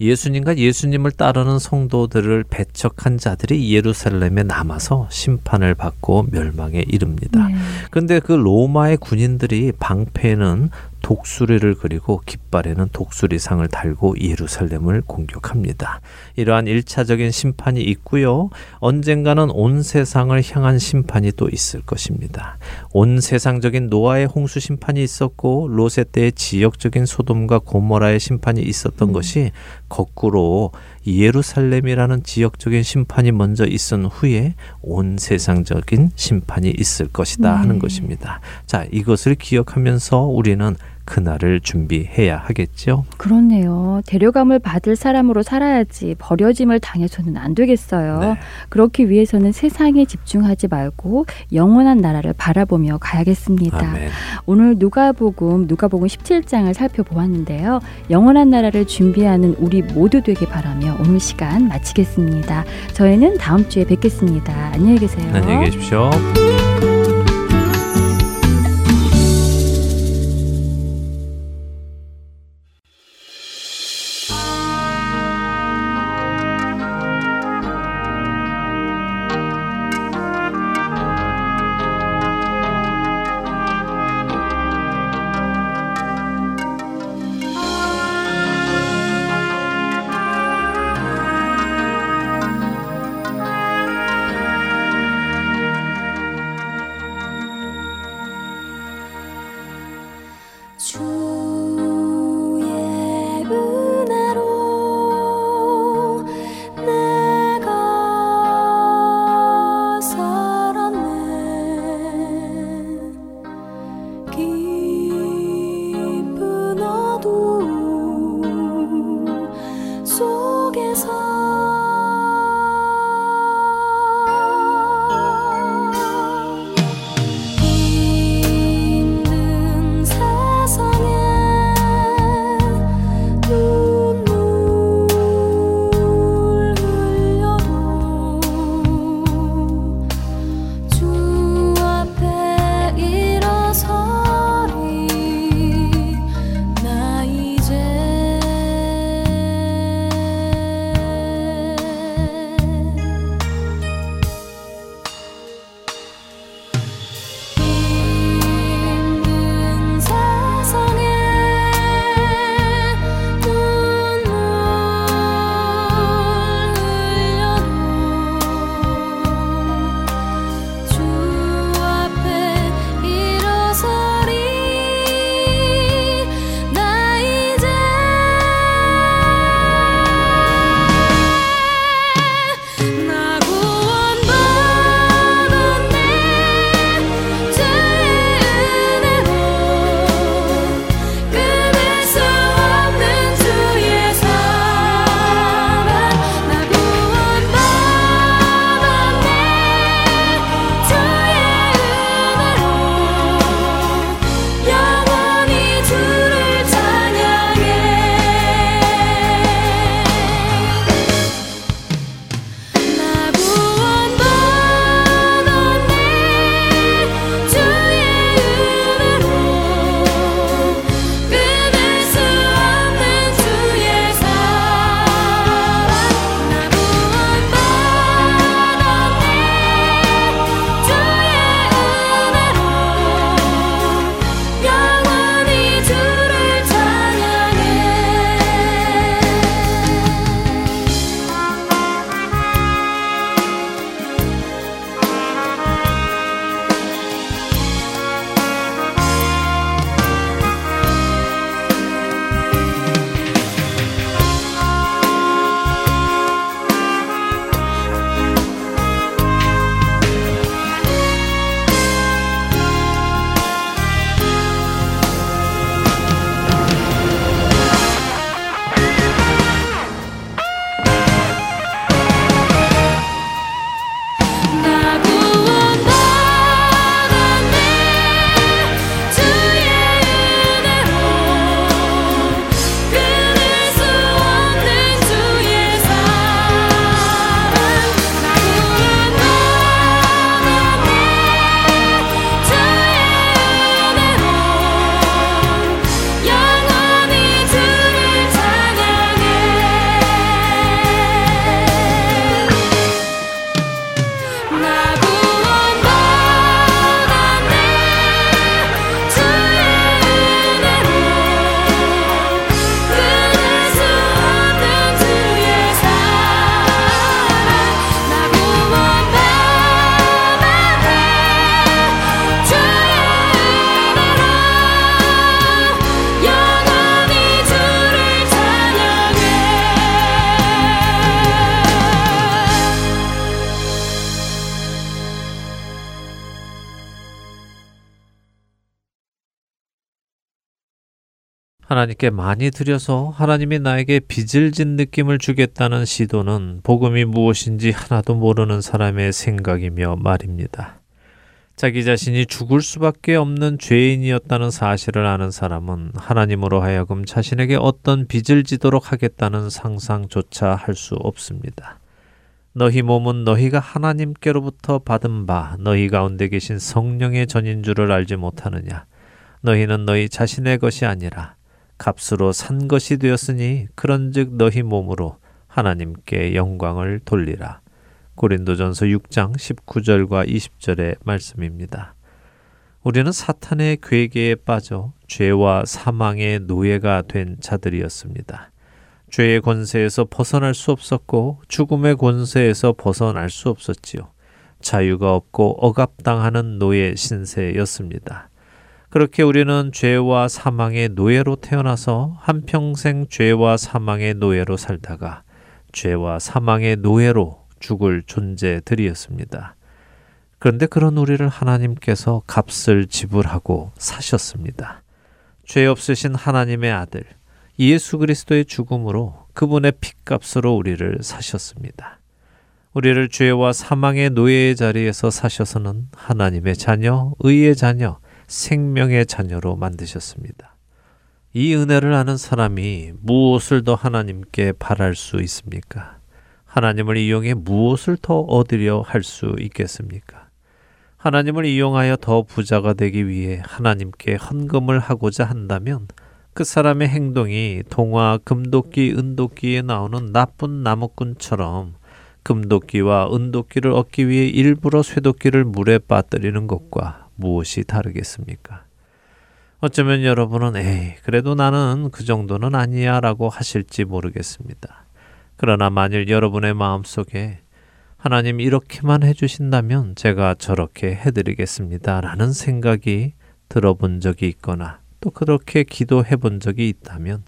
예수님과 예수님을 따르는 성도들을 배척한 자들이 예루살렘에 남아서 심판을 받고 멸망에 이릅니다. 네. 근데 그 로마의 군인들이 방패에는 독수리를 그리고 깃발에는 독수리상을 달고 예루살렘을 공격합니다. 이러한 일차적인 심판이 있고요. 언젠가는 온 세상을 향한 심판이 또 있을 것입니다. 온 세상적인 노아의 홍수 심판이 있었고 로세 때의 지역적인 소돔과 고모라의 심판이 있었던 것이 거꾸로 예루살렘이라는 지역적인 심판이 먼저 있은 후에 온 세상적인 심판이 있을 것이다 네. 하는 것입니다. 자, 이것을 기억하면서 우리는 그날을 준비해야 하겠죠. 그렇네요. 데려감을 받을 사람으로 살아야지 버려짐을 당해서는 안 되겠어요. 네. 그렇기 위해서는 세상에 집중하지 말고 영원한 나라를 바라보며 가야겠습니다. 아멘. 오늘 누가복음 누가복음 17장을 살펴보았는데요. 영원한 나라를 준비하는 우리 모두 되길 바라며 오늘 시간 마치겠습니다. 저희는 다음 주에 뵙겠습니다. 안녕히 계세요. 안녕히 계십시오. 하나님께 많이 드려서 하나님이 나에게 빚을 진 느낌을 주겠다는 시도는 복음이 무엇인지 하나도 모르는 사람의 생각이며 말입니다. 자기 자신이 죽을 수밖에 없는 죄인이었다는 사실을 아는 사람은 하나님으로 하여금 자신에게 어떤 빚을 지도록 하겠다는 상상조차 할 수 없습니다. 너희 몸은 너희가 하나님께로부터 받은 바 너희 가운데 계신 성령의 전인 줄을 알지 못하느냐 너희는 너희 자신의 것이 아니라 값으로 산 것이 되었으니 그런즉 너희 몸으로 하나님께 영광을 돌리라. 고린도전서 6장 19절과 20절의 말씀입니다. 우리는 사탄의 괴계에 빠져 죄와 사망의 노예가 된 자들이었습니다. 죄의 권세에서 벗어날 수 없었고 죽음의 권세에서 벗어날 수 없었지요. 자유가 없고 억압당하는 노예 신세였습니다. 그렇게 우리는 죄와 사망의 노예로 태어나서 한평생 죄와 사망의 노예로 살다가 죄와 사망의 노예로 죽을 존재들이었습니다. 그런데 그런 우리를 하나님께서 값을 지불하고 사셨습니다. 죄 없으신 하나님의 아들 예수 그리스도의 죽음으로 그분의 핏값으로 우리를 사셨습니다. 우리를 죄와 사망의 노예의 자리에서 사셔서는 하나님의 자녀, 의의 자녀, 생명의 자녀로 만드셨습니다. 이 은혜를 아는 사람이 무엇을 더 하나님께 바랄 수 있습니까? 하나님을 이용해 무엇을 더 얻으려 할 수 있겠습니까? 하나님을 이용하여 더 부자가 되기 위해 하나님께 헌금을 하고자 한다면 그 사람의 행동이 동화 금도끼 은도끼에 나오는 나쁜 나무꾼처럼 금도끼와 은도끼를 얻기 위해 일부러 쇠도끼를 물에 빠뜨리는 것과 무엇이 다르겠습니까? 어쩌면 여러분은 에이, 그래도 나는 그 정도는 아니야 라고 하실지 모르겠습니다. 그러나 만일 여러분의 마음 속에 하나님 이렇게만 해주신다면 제가 저렇게 해드리겠습니다. 라는 생각이 들어본 적이 있거나 또 그렇게 기도해 본 적이 있다면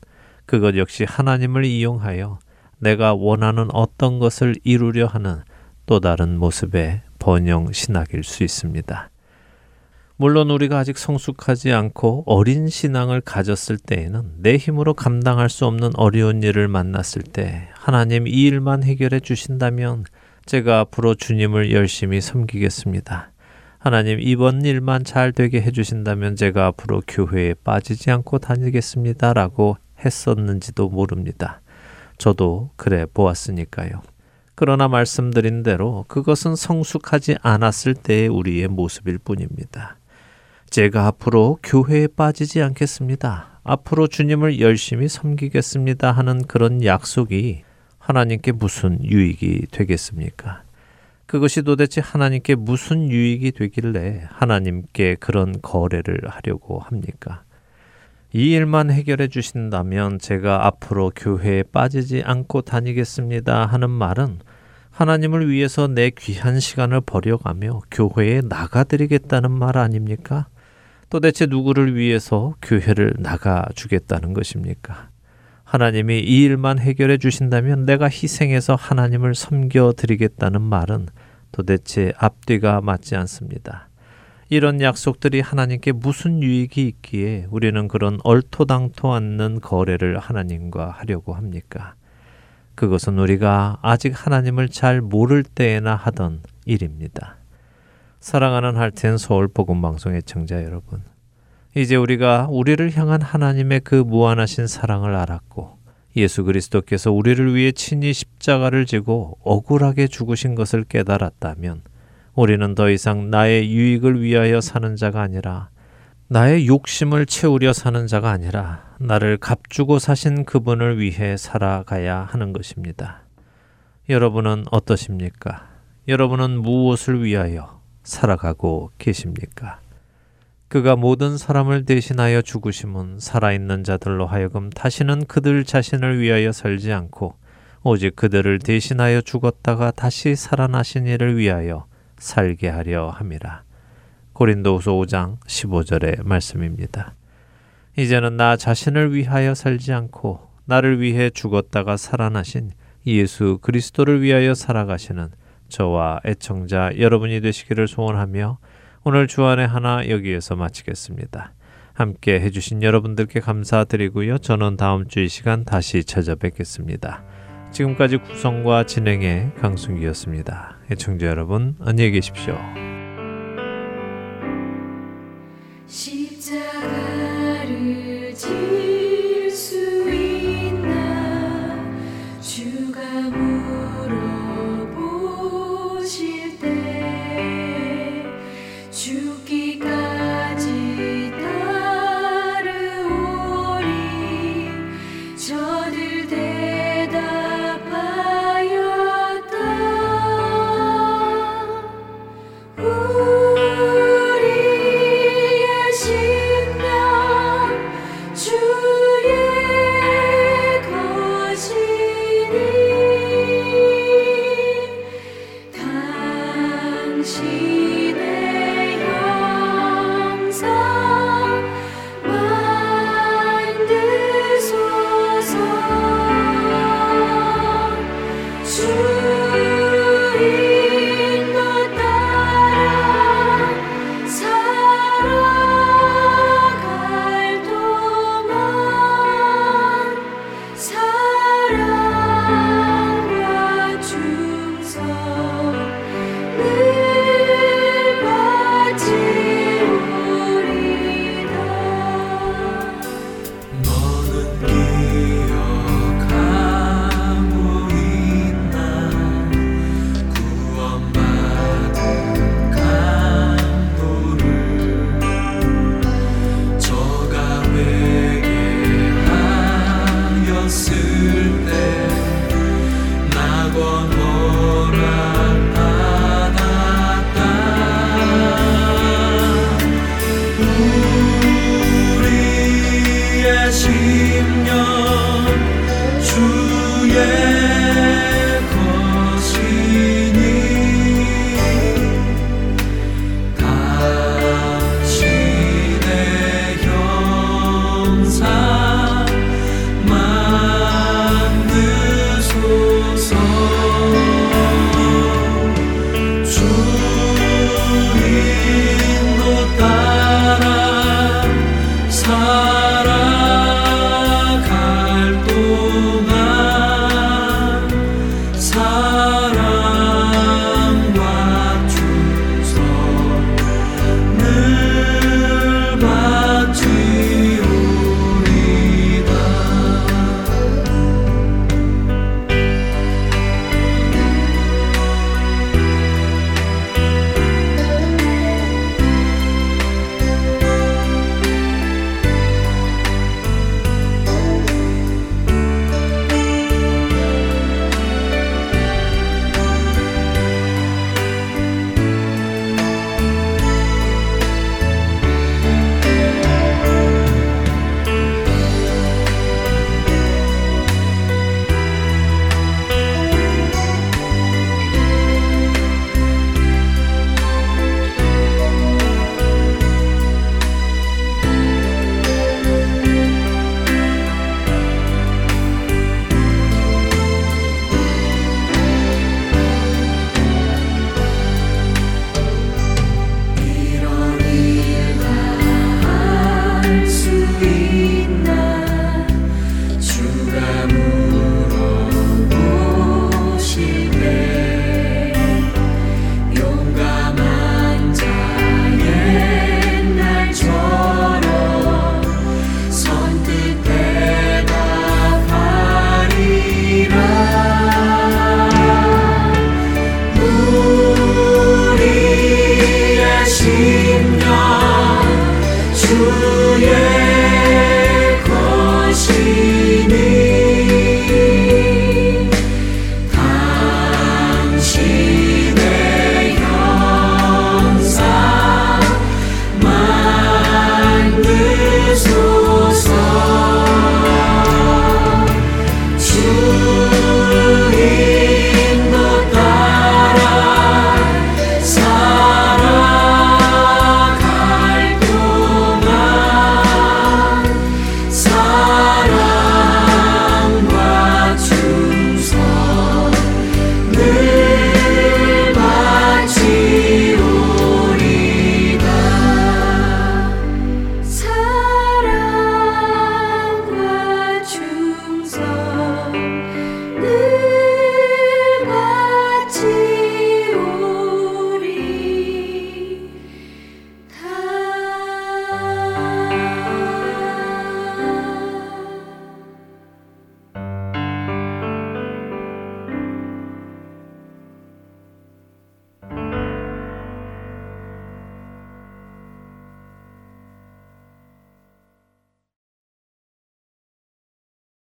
그것 역시 하나님을 이용하여 내가 원하는 어떤 것을 이루려 하는 또 다른 모습의 번영 신학일 수 있습니다. 물론 우리가 아직 성숙하지 않고 어린 신앙을 가졌을 때에는 내 힘으로 감당할 수 없는 어려운 일을 만났을 때 하나님 이 일만 해결해 주신다면 제가 앞으로 주님을 열심히 섬기겠습니다. 하나님 이번 일만 잘 되게 해주신다면 제가 앞으로 교회에 빠지지 않고 다니겠습니다. 라고 했었는지도 모릅니다. 저도 그래 보았으니까요. 그러나 말씀드린 대로 그것은 성숙하지 않았을 때의 우리의 모습일 뿐입니다. 제가 앞으로 교회에 빠지지 않겠습니다. 앞으로 주님을 열심히 섬기겠습니다 하는 그런 약속이 하나님께 무슨 유익이 되겠습니까? 그것이 도대체 하나님께 무슨 유익이 되길래 하나님께 그런 거래를 하려고 합니까? 이 일만 해결해 주신다면 제가 앞으로 교회에 빠지지 않고 다니겠습니다 하는 말은 하나님을 위해서 내 귀한 시간을 버려가며 교회에 나가드리겠다는 말 아닙니까? 도대체 누구를 위해서 교회를 나가 주겠다는 것입니까? 하나님이 이 일만 해결해 주신다면 내가 희생해서 하나님을 섬겨 드리겠다는 말은 도대체 앞뒤가 맞지 않습니다. 이런 약속들이 하나님께 무슨 유익이 있기에 우리는 그런 얼토당토 않는 거래를 하나님과 하려고 합니까? 그것은 우리가 아직 하나님을 잘 모를 때에나 하던 일입니다. 사랑하는 할텐 서울 복음 방송의 청자 여러분. 이제 우리가 우리를 향한 하나님의 그 무한하신 사랑을 알았고 예수 그리스도께서 우리를 위해 친히 십자가를 지고 억울하게 죽으신 것을 깨달았다면 우리는 더 이상 나의 유익을 위하여 사는 자가 아니라 나의 욕심을 채우려 사는 자가 아니라 나를 값주고 사신 그분을 위해 살아가야 하는 것입니다. 여러분은 어떠십니까? 여러분은 무엇을 위하여 살아가고 계십니까? 그가 모든 사람을 대신하여 죽으심은 살아있는 자들로 하여금 다시는 그들 자신을 위하여 살지 않고 오직 그들을 대신하여 죽었다가 다시 살아나신 이를 위하여 살게 하려 함이라. 고린도후서 5장 15절의 말씀입니다. 이제는 나 자신을 위하여 살지 않고 나를 위해 죽었다가 살아나신 예수 그리스도를 위하여 살아가시는 저와 애청자 여러분이 되시기를 소원하며 오늘 주안의 하나 여기에서 마치겠습니다. 함께 해주신 여러분들께 감사드리고요. 저는 다음 주 이 시간 다시 찾아뵙겠습니다. 지금까지 구성과 진행의 강순기였습니다. 애청자 여러분, 안녕히 계십시오.